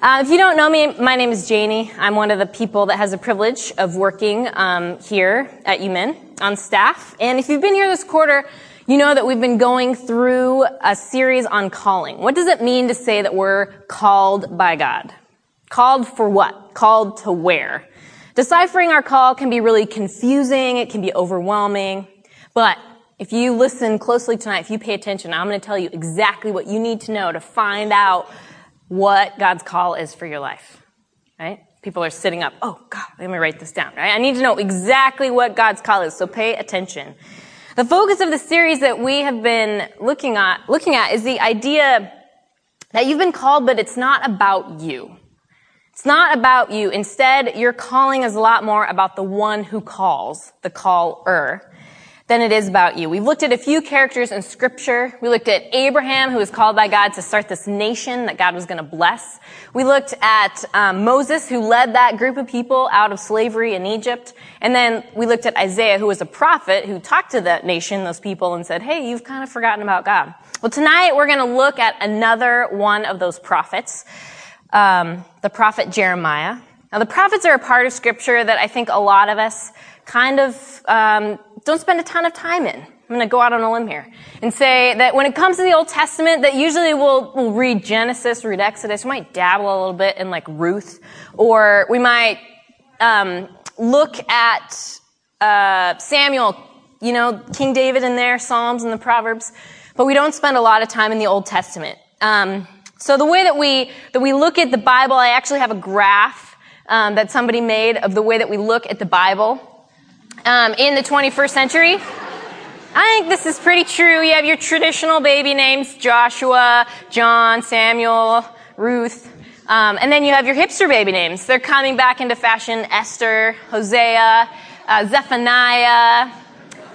Uh, if you don't know me, my name is Janie. I'm one of the people that has the privilege of working um, here at UMinn on staff. And if you've been here this quarter, you know that we've been going through a series on calling. What does it mean to say that we're called by God? Called for what? Called to where? Deciphering our call can be really confusing. It can be overwhelming. But if you listen closely tonight, if you pay attention, I'm going to tell you exactly what you need to know to find out what God's call is for your life. Right? People are sitting up. Oh, God, let me write this down. Right? I need to know exactly what God's call is, so pay attention. The focus of the series that we have been looking at, looking at is the idea that you've been called, but it's not about you. It's not about you. Instead, your calling is a lot more about the one who calls, the caller than it is about you. We've looked at a few characters in scripture. We looked at Abraham, who was called by God to start this nation that God was going to bless. We looked at um, Moses, who led that group of people out of slavery in Egypt. And then we looked at Isaiah, who was a prophet who talked to that nation, those people, and said, hey, you've kind of forgotten about God. Well, tonight we're going to look at another one of those prophets, um, the prophet Jeremiah. Now, the prophets are a part of scripture that I think a lot of us kind of um, don't spend a ton of time in. I'm going to go out on a limb here and say that when it comes to the Old Testament, that usually we'll, we'll read Genesis, read Exodus, we might dabble a little bit in like Ruth, or we might um, look at uh, Samuel, you know, King David in there, Psalms and the Proverbs, but we don't spend a lot of time in the Old Testament. Um, so the way that we that we look at the Bible, I actually have a graph um, that somebody made of the way that we look at the Bible um, in the 21st century. I think this is pretty true. You have your traditional baby names, Joshua, John, Samuel, Ruth. Um, and then you have your hipster baby names. They're coming back into fashion. Esther, Hosea, uh, Zephaniah.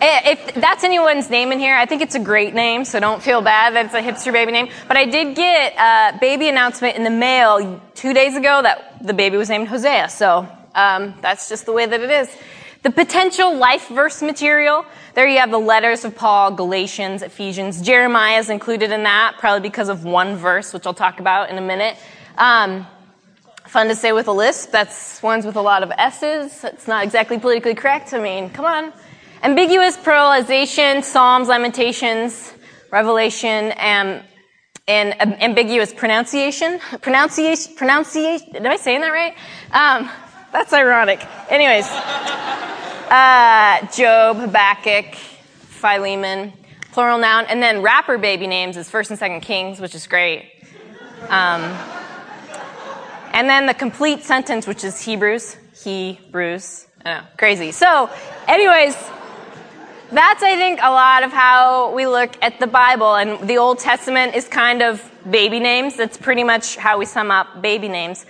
If that's anyone's name in here, I think it's a great name, so don't feel bad that it's a hipster baby name. But I did get a baby announcement in the mail two days ago that the baby was named Hosea. So um, that's just the way that it is. The potential life verse material, there you have the letters of Paul, Galatians, Ephesians. Jeremiah is included in that, probably because of one verse, which I'll talk about in a minute. Um, fun to say with a lisp. That's ones with a lot of S's. That's not exactly politically correct. I mean, come on. Ambiguous pluralization, Psalms, Lamentations, Revelation, and, and ambiguous pronunciation. Pronunciation, pronunciation, am I saying that right? Um, that's ironic. Anyways, uh, Job, Habakkuk, Philemon, plural noun, and then rapper baby names is First and Second Kings, which is great. Um, and then the complete sentence, which is Hebrews, he, Bruce. I know, crazy. So, anyways, that's I think a lot of how we look at the Bible, and the Old Testament is kind of baby names. That's pretty much how we sum up baby names.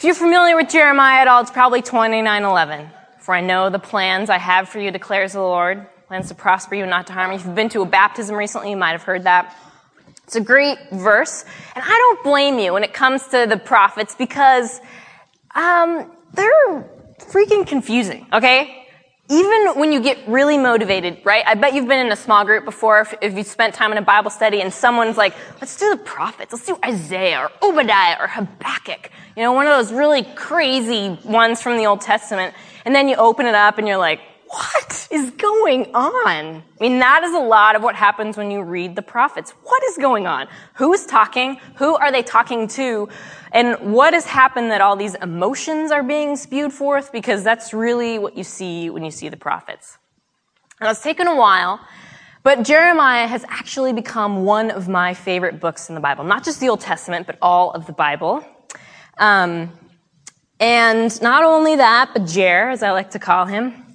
If you're familiar with Jeremiah at all, it's probably 29:11. For I know the plans I have for you, declares the Lord, plans to prosper you and not to harm you. If you've been to a baptism recently, you might have heard that. It's a great verse, and I don't blame you when it comes to the prophets because um, they're freaking confusing. Okay, even when you get really motivated, right? I bet you've been in a small group before if, if you spent time in a Bible study and someone's like, let's do the prophets. Let's do Isaiah or Obadiah or Habakkuk. You know, one of those really crazy ones from the Old Testament. And then you open it up and you're like, what is going on? I mean, that is a lot of what happens when you read the prophets. What is going on? Who is talking? Who are they talking to? And what has happened that all these emotions are being spewed forth? Because that's really what you see when you see the prophets. Now, it's taken a while, but Jeremiah has actually become one of my favorite books in the Bible. Not just the Old Testament, but all of the Bible. Um, and not only that, but Jer, as I like to call him,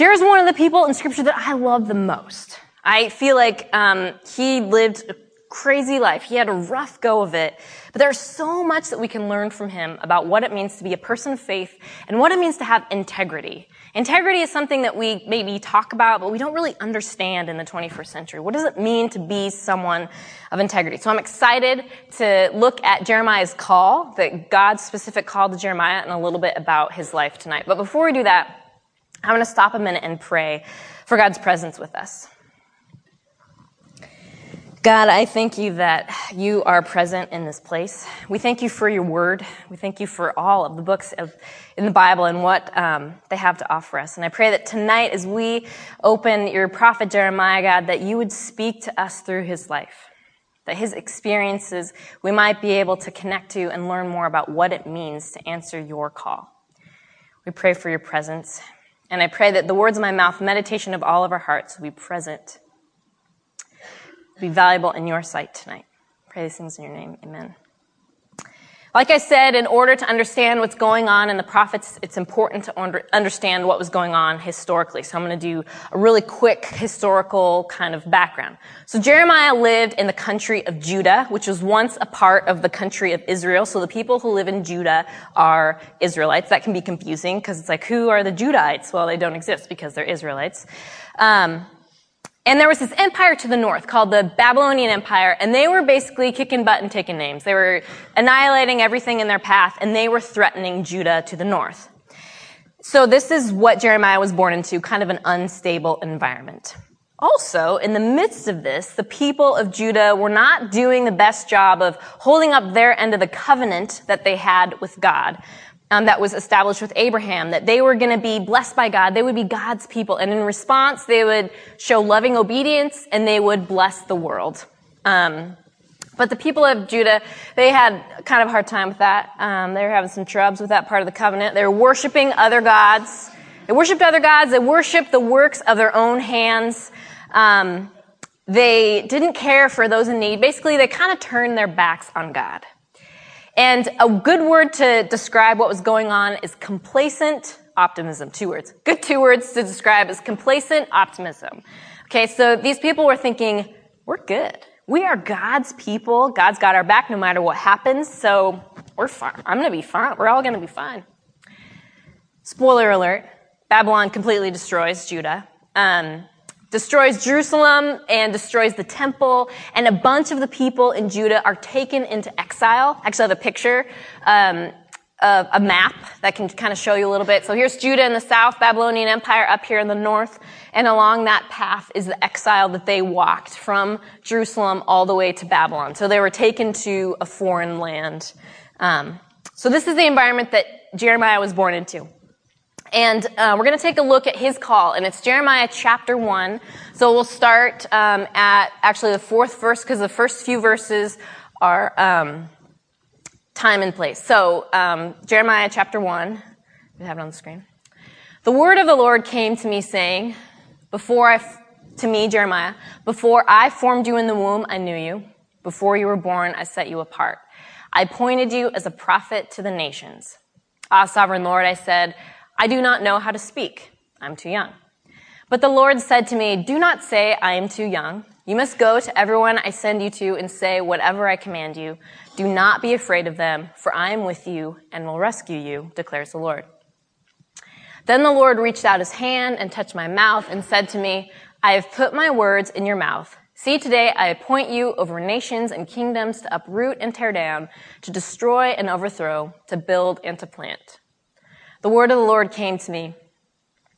Jer is one of the people in scripture that I love the most. I feel like um, he lived a crazy life. He had a rough go of it. But there's so much that we can learn from him about what it means to be a person of faith and what it means to have integrity. Integrity is something that we maybe talk about, but we don't really understand in the 21st century. What does it mean to be someone of integrity? So I'm excited to look at Jeremiah's call, that God's specific call to Jeremiah, and a little bit about his life tonight. But before we do that, I'm going to stop a minute and pray for God's presence with us. God, I thank you that you are present in this place. We thank you for your word. We thank you for all of the books of, in the Bible and what um, they have to offer us. And I pray that tonight, as we open your prophet Jeremiah, God, that you would speak to us through his life, that his experiences we might be able to connect to and learn more about what it means to answer your call. We pray for your presence. And I pray that the words of my mouth, meditation of all of our hearts, will be present be valuable in your sight tonight. Pray these things in your name. Amen. Like I said, in order to understand what's going on in the prophets, it's important to understand what was going on historically. So I'm going to do a really quick historical kind of background. So Jeremiah lived in the country of Judah, which was once a part of the country of Israel. So the people who live in Judah are Israelites. That can be confusing because it's like, who are the Judahites? Well, they don't exist because they're Israelites. Um, and there was this empire to the north called the Babylonian Empire, and they were basically kicking butt and taking names. They were annihilating everything in their path, and they were threatening Judah to the north. So this is what Jeremiah was born into, kind of an unstable environment. Also, in the midst of this, the people of Judah were not doing the best job of holding up their end of the covenant that they had with God um, that was established with Abraham, that they were going to be blessed by God. They would be God's people. And in response, they would show loving obedience and they would bless the world. Um, but the people of Judah, they had kind of a hard time with that. Um, they were having some troubles with that part of the covenant. They were worshiping other gods. They worshiped other gods. They worshiped the works of their own hands. Um, they didn't care for those in need. Basically, they kind of turned their backs on God. And a good word to describe what was going on is complacent optimism. Two words. Good two words to describe is complacent optimism. Okay, so these people were thinking, we're good. We are God's people. God's got our back no matter what happens, so we're fine. I'm gonna be fine. We're all gonna be fine. Spoiler alert, Babylon completely destroys Judah. Um, destroys Jerusalem and destroys the temple, and a bunch of the people in Judah are taken into exile. Actually, I have a picture, um, a map that can kind of show you a little bit. So here's Judah in the south, Babylonian Empire up here in the north, and along that path is the exile that they walked from Jerusalem all the way to Babylon. So they were taken to a foreign land. Um, so this is the environment that Jeremiah was born into. And uh, we're going to take a look at his call, and it's Jeremiah chapter 1. So we'll start um, at actually the fourth verse, because the first few verses are um, time and place. So um, Jeremiah chapter 1, we have it on the screen. The word of the Lord came to me, saying, Before I, to me, Jeremiah, before I formed you in the womb, I knew you. Before you were born, I set you apart. I appointed you as a prophet to the nations. Ah, sovereign Lord, I said, I do not know how to speak. I'm too young. But the Lord said to me, Do not say, I am too young. You must go to everyone I send you to and say whatever I command you. Do not be afraid of them, for I am with you and will rescue you, declares the Lord. Then the Lord reached out his hand and touched my mouth and said to me, I have put my words in your mouth. See, today I appoint you over nations and kingdoms to uproot and tear down, to destroy and overthrow, to build and to plant. The word of the Lord came to me.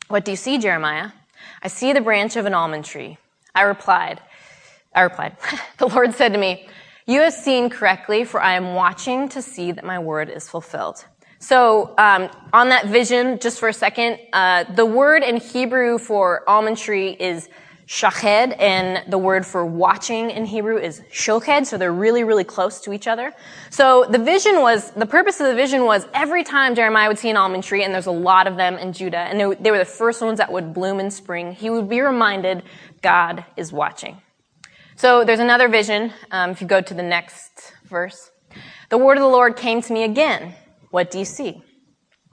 What do you see, Jeremiah? I see the branch of an almond tree. I replied, I replied, the Lord said to me, you have seen correctly, for I am watching to see that my word is fulfilled. So, um, on that vision, just for a second, uh, the word in Hebrew for almond tree is shached, and the word for watching in Hebrew is shoched, so they're really, really close to each other. So the vision was, the purpose of the vision was every time Jeremiah would see an almond tree, and there's a lot of them in Judah, and they were the first ones that would bloom in spring, he would be reminded God is watching. So there's another vision, um, if you go to the next verse. The word of the Lord came to me again. What do you see?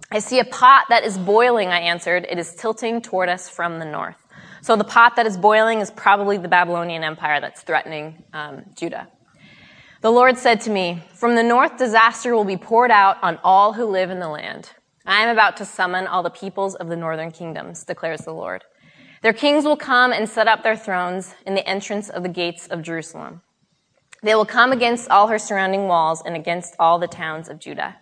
I see a pot that is boiling, I answered. It is tilting toward us from the north. So the pot that is boiling is probably the Babylonian Empire that's threatening um, Judah. The Lord said to me, From the north, disaster will be poured out on all who live in the land. I am about to summon all the peoples of the northern kingdoms, declares the Lord. Their kings will come and set up their thrones in the entrance of the gates of Jerusalem. They will come against all her surrounding walls and against all the towns of Judah.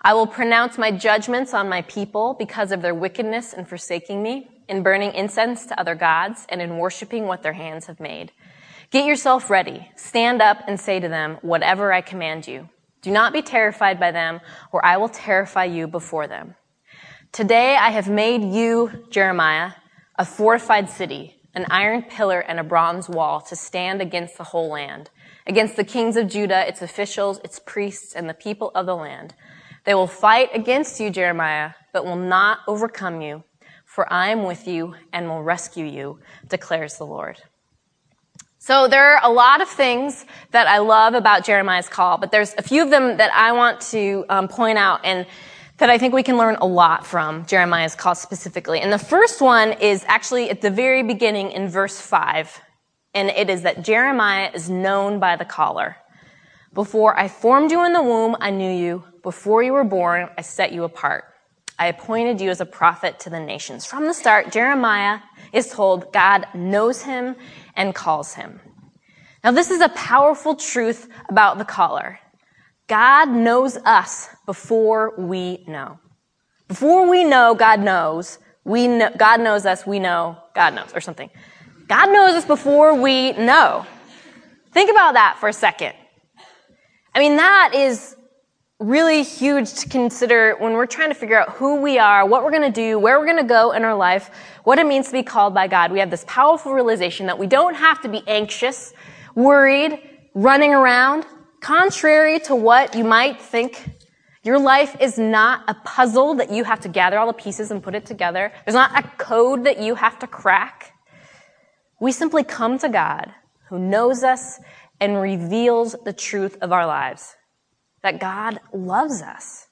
I will pronounce my judgments on my people because of their wickedness in forsaking me, in burning incense to other gods, and in worshiping what their hands have made. Get yourself ready. Stand up and say to them, whatever I command you. Do not be terrified by them, or I will terrify you before them. Today I have made you, Jeremiah, a fortified city, an iron pillar and a bronze wall to stand against the whole land, against the kings of Judah, its officials, its priests, and the people of the land. They will fight against you, Jeremiah, but will not overcome you, for I am with you and will rescue you, declares the Lord. So there are a lot of things that I love about Jeremiah's call, but there's a few of them that I want to um, point out and that I think we can learn a lot from Jeremiah's call specifically. And the first one is actually at the very beginning in verse 5. And it is that Jeremiah is known by the caller. Before I formed you in the womb, I knew you. Before you were born, I set you apart. I appointed you as a prophet to the nations. From the start, Jeremiah is told God knows him and calls him. Now, this is a powerful truth about the caller. God knows us before we know. Before we know God knows, we know, God knows us, we know God knows, or something. God knows us before we know. Think about that for a second. I mean, that is really huge to consider when we're trying to figure out who we are, what we're going to do, where we're going to go in our life, what it means to be called by God. We have this powerful realization that we don't have to be anxious, worried, running around. Contrary to what you might think, your life is not a puzzle that you have to gather all the pieces and put it together. There's not a code that you have to crack. We simply come to God who knows us and reveals the truth of our lives that God loves us.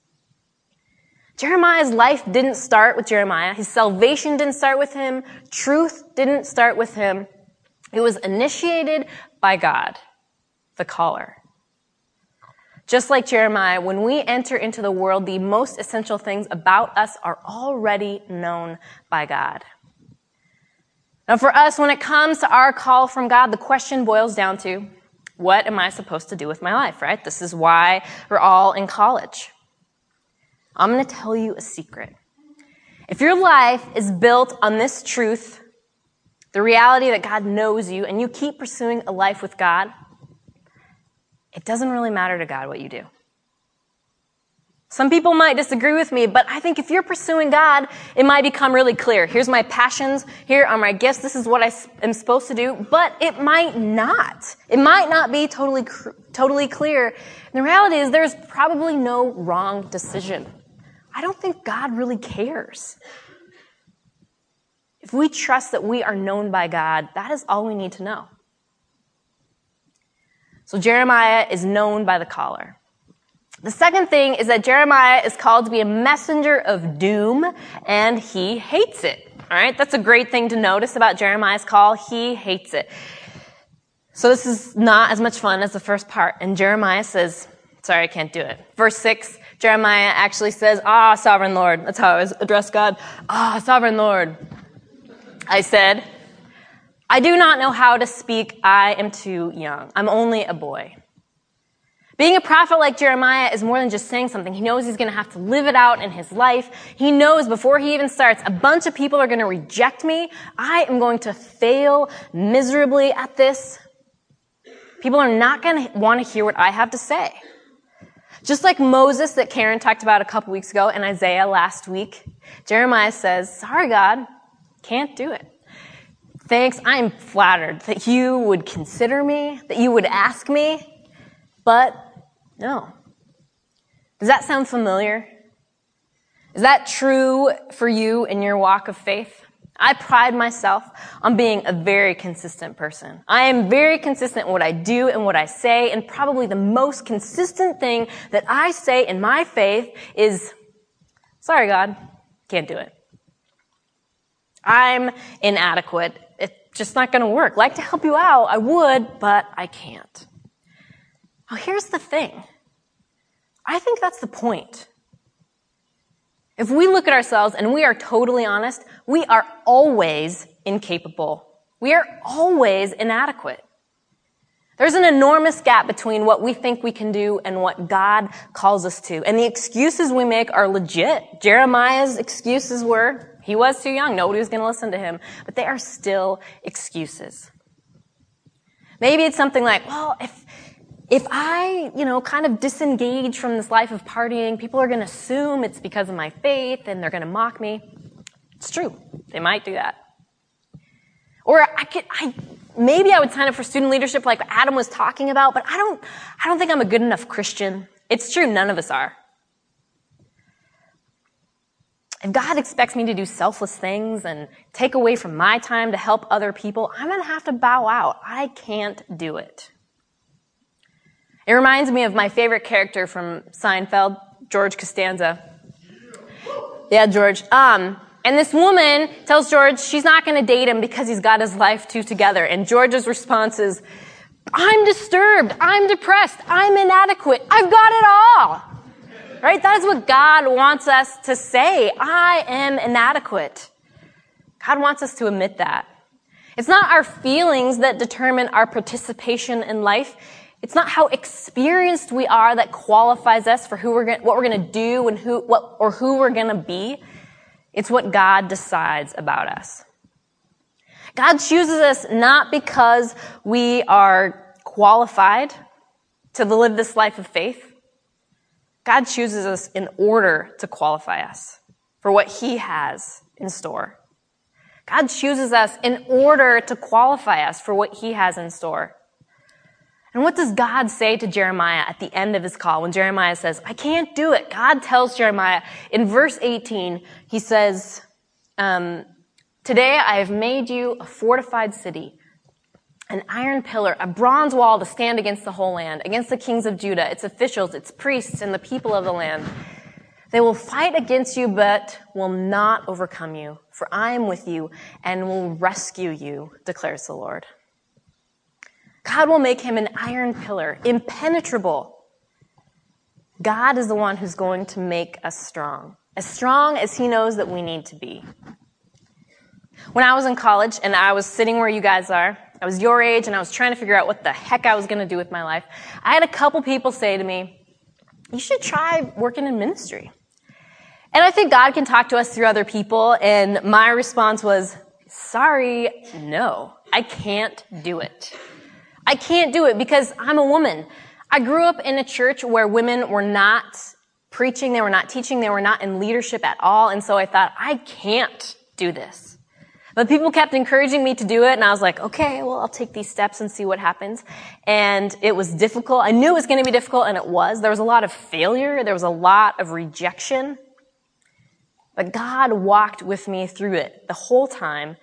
Jeremiah's life didn't start with Jeremiah. His salvation didn't start with him. Truth didn't start with him. It was initiated by God, the caller. Just like Jeremiah, when we enter into the world, the most essential things about us are already known by God. Now, for us, when it comes to our call from God, the question boils down to what am I supposed to do with my life, right? This is why we're all in college. I'm going to tell you a secret. If your life is built on this truth, the reality that God knows you, and you keep pursuing a life with God, it doesn't really matter to God what you do. Some people might disagree with me, but I think if you're pursuing God, it might become really clear. Here's my passions. Here are my gifts. This is what I am supposed to do. But it might not. It might not be totally, totally clear. And the reality is there's probably no wrong decision. I don't think God really cares. If we trust that we are known by God, that is all we need to know. So Jeremiah is known by the caller. The second thing is that Jeremiah is called to be a messenger of doom, and he hates it. All right, that's a great thing to notice about Jeremiah's call. He hates it. So this is not as much fun as the first part. And Jeremiah says, sorry, I can't do it. Verse 6, Jeremiah actually says, Ah, sovereign Lord. That's how I address God. Ah, sovereign Lord. I said, I do not know how to speak. I am too young. I'm only a boy. Being a prophet like Jeremiah is more than just saying something. He knows he's going to have to live it out in his life. He knows before he even starts, a bunch of people are going to reject me. I am going to fail miserably at this. People are not going to want to hear what I have to say. Just like Moses that Karen talked about a couple weeks ago and Isaiah last week, Jeremiah says, sorry God, can't do it. Thanks, I'm flattered that you would consider me, that you would ask me, but no. Does that sound familiar? Is that true for you in your walk of faith? I pride myself on being a very consistent person. I am very consistent in what I do and what I say, and probably the most consistent thing that I say in my faith is, sorry God, can't do it. I'm inadequate. It's just not gonna work. Like to help you out, I would, but I can't. Now here's the thing. I think that's the point. If we look at ourselves and we are totally honest, we are always incapable. We are always inadequate. There's an enormous gap between what we think we can do and what God calls us to. And the excuses we make are legit. Jeremiah's excuses were, he was too young. Nobody was going to listen to him. But they are still excuses. Maybe it's something like, well, if, if I, you know, kind of disengage from this life of partying, people are going to assume it's because of my faith and they're going to mock me. It's true. They might do that. Or I could, I, maybe I would sign up for student leadership like Adam was talking about, but I don't, I don't think I'm a good enough Christian. It's true. None of us are. If God expects me to do selfless things and take away from my time to help other people, I'm going to have to bow out. I can't do it. It reminds me of my favorite character from Seinfeld, George Costanza. Yeah, George. Um, and this woman tells George she's not going to date him because he's got his life too together. And George's response is, I'm disturbed. I'm depressed. I'm inadequate. I've got it all. Right? That is what God wants us to say. I am inadequate. God wants us to admit that. It's not our feelings that determine our participation in life. It's not how experienced we are that qualifies us for who we're going, what we're going to do and who, what, or who we're going to be. It's what God decides about us. God chooses us not because we are qualified to live this life of faith. God chooses us in order to qualify us for what He has in store. God chooses us in order to qualify us for what He has in store. And what does God say to Jeremiah at the end of his call when Jeremiah says, I can't do it? God tells Jeremiah in verse 18, he says, um, Today I have made you a fortified city, an iron pillar, a bronze wall to stand against the whole land, against the kings of Judah, its officials, its priests, and the people of the land. They will fight against you, but will not overcome you, for I am with you and will rescue you, declares the Lord. God will make him an iron pillar, impenetrable. God is the one who's going to make us strong, as strong as he knows that we need to be. When I was in college and I was sitting where you guys are, I was your age and I was trying to figure out what the heck I was going to do with my life. I had a couple people say to me, you should try working in ministry. And I think God can talk to us through other people. And my response was, sorry, no, I can't do it. I can't do it because I'm a woman. I grew up in a church where women were not preaching, they were not teaching, they were not in leadership at all. And so I thought, I can't do this. But people kept encouraging me to do it, and I was like, okay, well, I'll take these steps and see what happens. And it was difficult. I knew it was going to be difficult, and it was. There was a lot of failure. There was a lot of rejection. But God walked with me through it the whole time,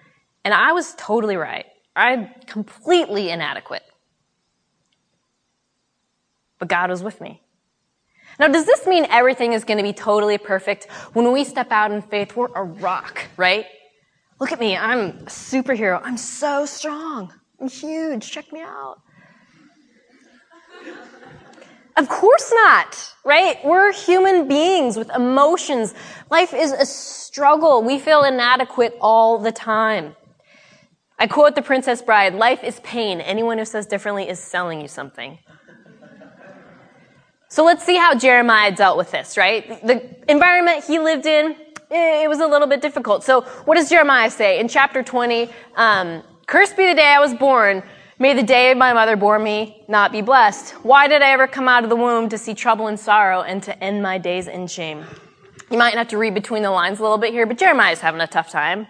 and I was totally right. I'm completely inadequate. But God was with me. Now, does this mean everything is going to be totally perfect? When we step out in faith, we're a rock, right? Look at me. I'm a superhero. I'm so strong. I'm huge. Check me out. Of course not, right? We're human beings with emotions. Life is a struggle. We feel inadequate all the time. I quote the Princess Bride, life is pain. Anyone who says differently is selling you something. So let's see how Jeremiah dealt with this, right? The environment he lived in, it was a little bit difficult. So what does Jeremiah say in chapter 20? Um, Cursed be the day I was born. May the day my mother bore me not be blessed. Why did I ever come out of the womb to see trouble and sorrow and to end my days in shame? You might have to read between the lines a little bit here, but Jeremiah's having a tough time.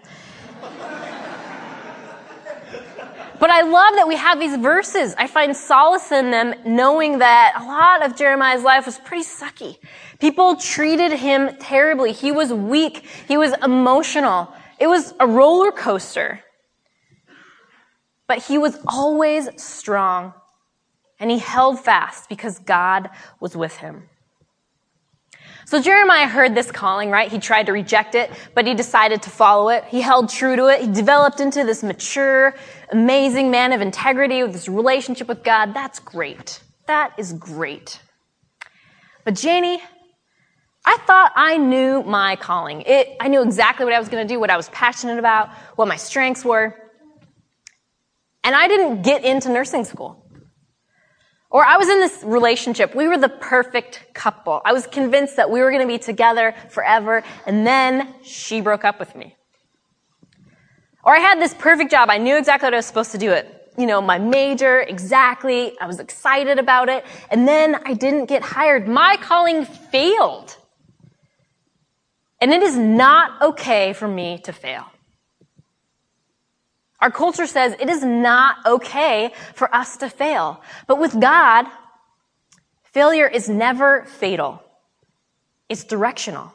But I love that we have these verses. I find solace in them knowing that a lot of Jeremiah's life was pretty sucky. People treated him terribly. He was weak. He was emotional. It was a roller coaster. But he was always strong and he held fast because God was with him. So Jeremiah heard this calling, right? He tried to reject it, but he decided to follow it. He held true to it. He developed into this mature, amazing man of integrity with this relationship with God. That's great. That is great. But Janie, I thought I knew my calling. It, I knew exactly what I was going to do, what I was passionate about, what my strengths were. And I didn't get into nursing school. Or I was in this relationship. We were the perfect couple. I was convinced that we were going to be together forever. And then she broke up with me. Or I had this perfect job. I knew exactly what I was supposed to do it you know, my major exactly. I was excited about it. And then I didn't get hired. My calling failed. And it is not okay for me to fail. Our culture says it is not okay for us to fail. But with God, failure is never fatal. It's directional.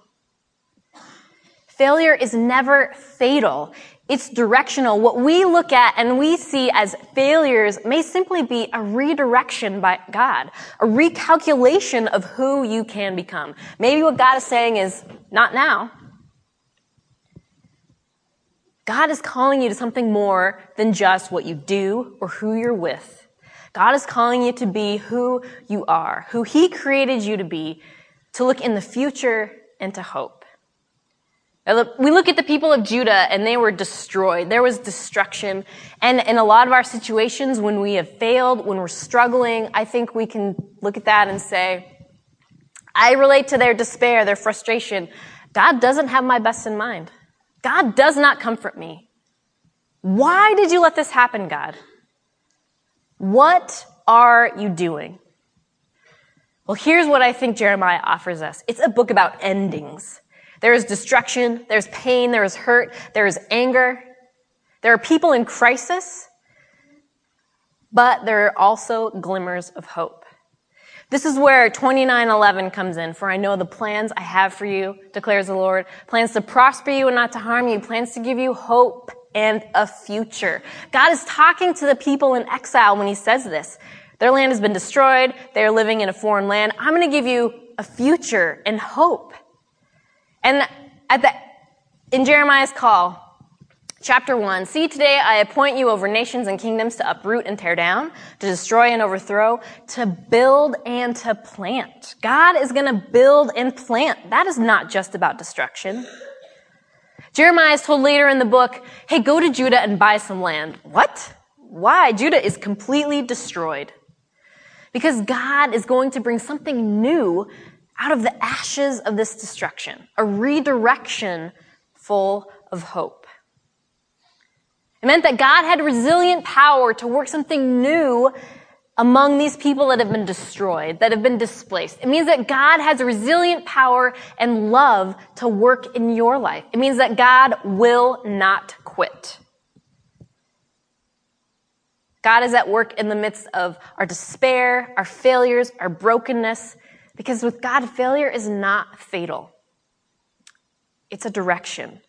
Failure is never fatal. It's directional. What we look at and we see as failures may simply be a redirection by God, a recalculation of who you can become. Maybe what God is saying is, not now. God is calling you to something more than just what you do or who you're with. God is calling you to be who you are, who He created you to be, to look in the future and to hope. We look at the people of Judah and they were destroyed. There was destruction. And in a lot of our situations, when we have failed, when we're struggling, I think we can look at that and say, I relate to their despair, their frustration. God doesn't have my best in mind. God does not comfort me. Why did you let this happen, God? What are you doing? Well, here's what I think Jeremiah offers us. It's a book about endings. There is destruction, there's pain, there is hurt, there is anger. There are people in crisis, but there are also glimmers of hope. This is where 2911 comes in. For I know the plans I have for you, declares the Lord. Plans to prosper you and not to harm you. Plans to give you hope and a future. God is talking to the people in exile when he says this. Their land has been destroyed. They're living in a foreign land. I'm going to give you a future and hope. And at the, in Jeremiah's call, chapter 1, see today I appoint you over nations and kingdoms to uproot and tear down, to destroy and overthrow, to build and to plant. God is going to build and plant. That is not just about destruction. Jeremiah is told later in the book, hey, go to Judah and buy some land. What? Why? Judah is completely destroyed. Because God is going to bring something new out of the ashes of this destruction, a redirection full of hope. It meant that God had resilient power to work something new among these people that have been destroyed, that have been displaced. It means that God has resilient power and love to work in your life. It means that God will not quit. God is at work in the midst of our despair, our failures, our brokenness, because with God, failure is not fatal. It's a direction.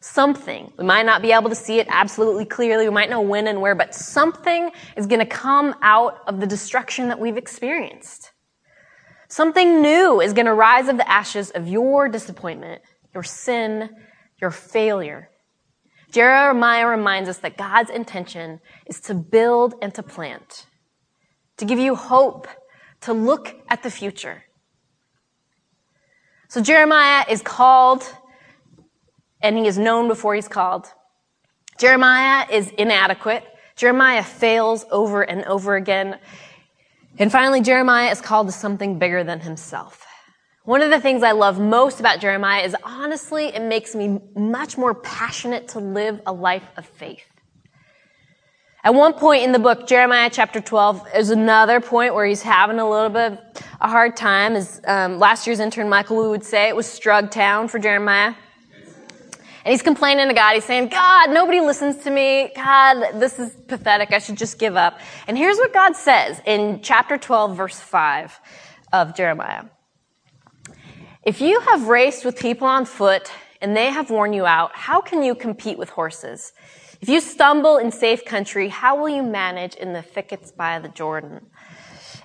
Something, we might not be able to see it absolutely clearly, we might know when and where, but something is going to come out of the destruction that we've experienced. Something new is going to rise of the ashes of your disappointment, your sin, your failure. Jeremiah reminds us that God's intention is to build and to plant, to give you hope to look at the future. So Jeremiah is called, and he is known before he's called. Jeremiah is inadequate. Jeremiah fails over and over again. And finally, Jeremiah is called to something bigger than himself. One of the things I love most about Jeremiah is honestly, it makes me much more passionate to live a life of faith. At one point in the book, Jeremiah chapter 12, is another point where he's having a little bit of a hard time. As um, last year's intern Michael would say, it was Strug Town for Jeremiah. And he's complaining to God. He's saying, God, nobody listens to me. God, this is pathetic. I should just give up. And here's what God says in chapter 12, verse 5 of Jeremiah. If you have raced with people on foot and they have worn you out, how can you compete with horses? If you stumble in safe country, how will you manage in the thickets by the Jordan?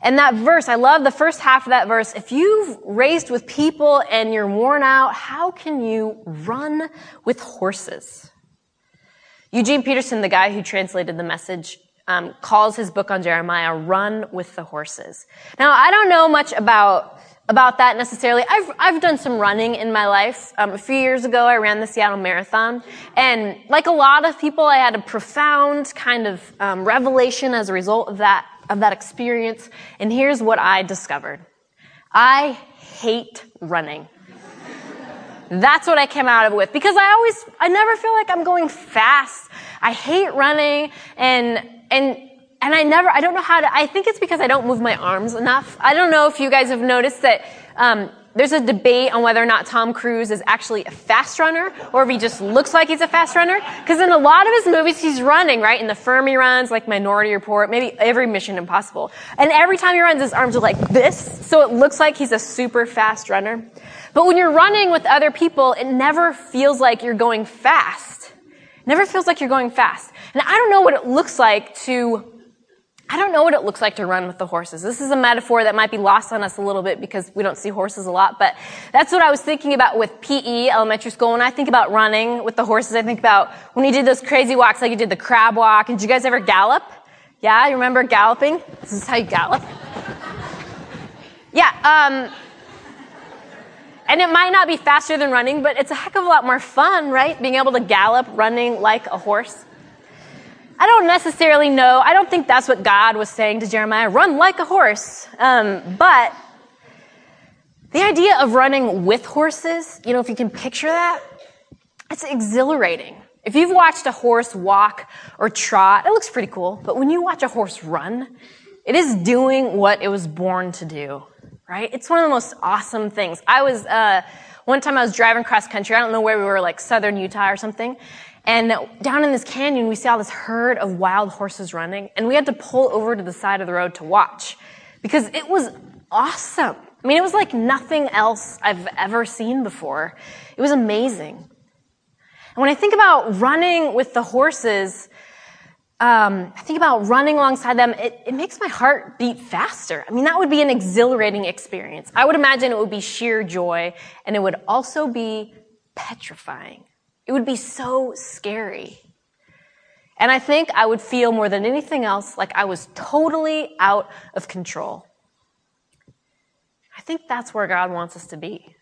And that verse, I love the first half of that verse. If you've raced with people and you're worn out, how can you run with horses? Eugene Peterson, the guy who translated the message, um, calls his book on Jeremiah "Run with the Horses." Now, I don't know much about about that necessarily. I've, I've done some running in my life. Um, a few years ago, I ran the Seattle Marathon. And like a lot of people, I had a profound kind of um, revelation as a result of that, of that experience. And here's what I discovered. I hate running. That's what I came out of it with because I always, I never feel like I'm going fast. I hate running and, and and I never, I don't know how to, I think it's because I don't move my arms enough. I don't know if you guys have noticed that, um, there's a debate on whether or not Tom Cruise is actually a fast runner or if he just looks like he's a fast runner. Because in a lot of his movies, he's running, right? In the Firm he runs, like Minority Report, maybe every Mission Impossible. And every time he runs, his arms are like this, so it looks like he's a super fast runner. But when you're running with other people, it never feels like you're going fast. Never feels like you're going fast. And I don't know what it looks like to I don't know what it looks like to run with the horses. This is a metaphor that might be lost on us a little bit because we don't see horses a lot, but that's what I was thinking about with PE, elementary school. When I think about running with the horses, I think about when you did those crazy walks, like you did the crab walk. And did you guys ever gallop? Yeah, you remember galloping? This is how you gallop. Yeah, um, and it might not be faster than running, but it's a heck of a lot more fun, right? Being able to gallop running like a horse. I don't necessarily know. I don't think that's what God was saying to Jeremiah run like a horse. Um, but the idea of running with horses, you know, if you can picture that, it's exhilarating. If you've watched a horse walk or trot, it looks pretty cool. But when you watch a horse run, it is doing what it was born to do, right? It's one of the most awesome things. I was, uh, one time I was driving cross country. I don't know where we were, like southern Utah or something. And down in this canyon, we saw this herd of wild horses running, and we had to pull over to the side of the road to watch because it was awesome. I mean, it was like nothing else I've ever seen before. It was amazing. And when I think about running with the horses, um, I think about running alongside them, it, it makes my heart beat faster. I mean, that would be an exhilarating experience. I would imagine it would be sheer joy, and it would also be petrifying. It would be so scary. And I think I would feel more than anything else like I was totally out of control. I think that's where God wants us to be.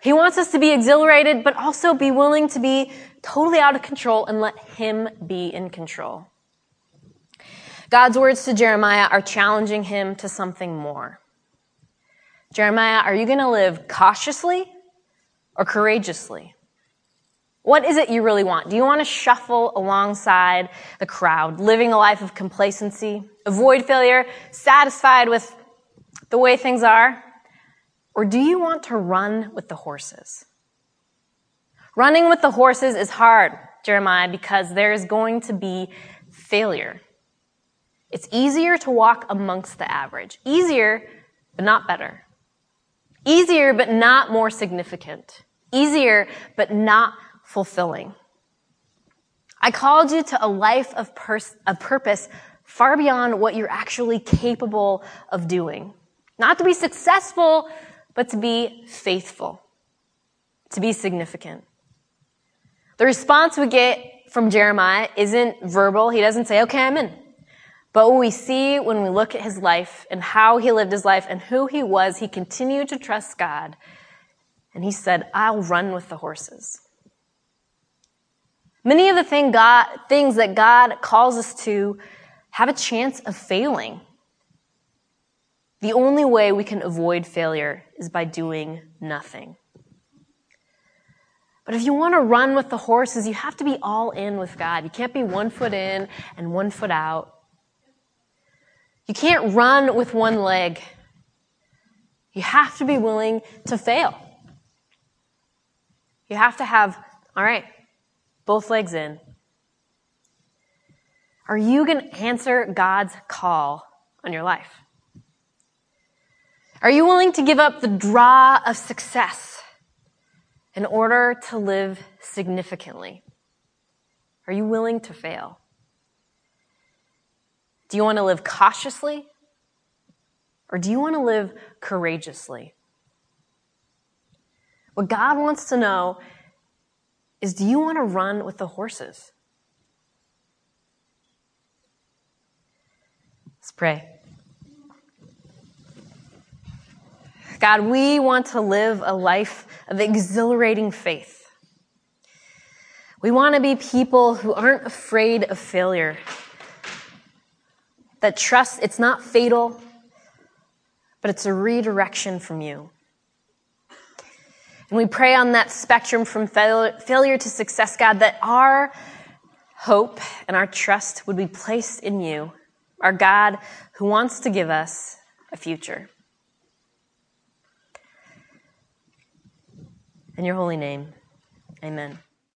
He wants us to be exhilarated, but also be willing to be totally out of control and let Him be in control. God's words to Jeremiah are challenging him to something more. Jeremiah, are you going to live cautiously or courageously? What is it you really want? Do you want to shuffle alongside the crowd, living a life of complacency, avoid failure, satisfied with the way things are? Or do you want to run with the horses? Running with the horses is hard, Jeremiah, because there is going to be failure. It's easier to walk amongst the average. Easier, but not better. Easier, but not more significant. Easier, but not fulfilling. I called you to a life of, pers- of purpose far beyond what you're actually capable of doing. Not to be successful, but to be faithful, to be significant. The response we get from Jeremiah isn't verbal. He doesn't say, okay, I'm in. But what we see when we look at his life and how he lived his life and who he was, he continued to trust God. And he said, I'll run with the horses. Many of the thing God, things that God calls us to have a chance of failing. The only way we can avoid failure is by doing nothing. But if you want to run with the horses, you have to be all in with God. You can't be one foot in and one foot out. You can't run with one leg. You have to be willing to fail. You have to have, all right, both legs in. Are you going to answer God's call on your life? Are you willing to give up the draw of success in order to live significantly? Are you willing to fail? Do you want to live cautiously? Or do you want to live courageously? What God wants to know is do you want to run with the horses? Let's pray. God, we want to live a life of exhilarating faith. We want to be people who aren't afraid of failure, that trust it's not fatal, but it's a redirection from you. And we pray on that spectrum from fail- failure to success, God, that our hope and our trust would be placed in you, our God who wants to give us a future. In your holy name, amen.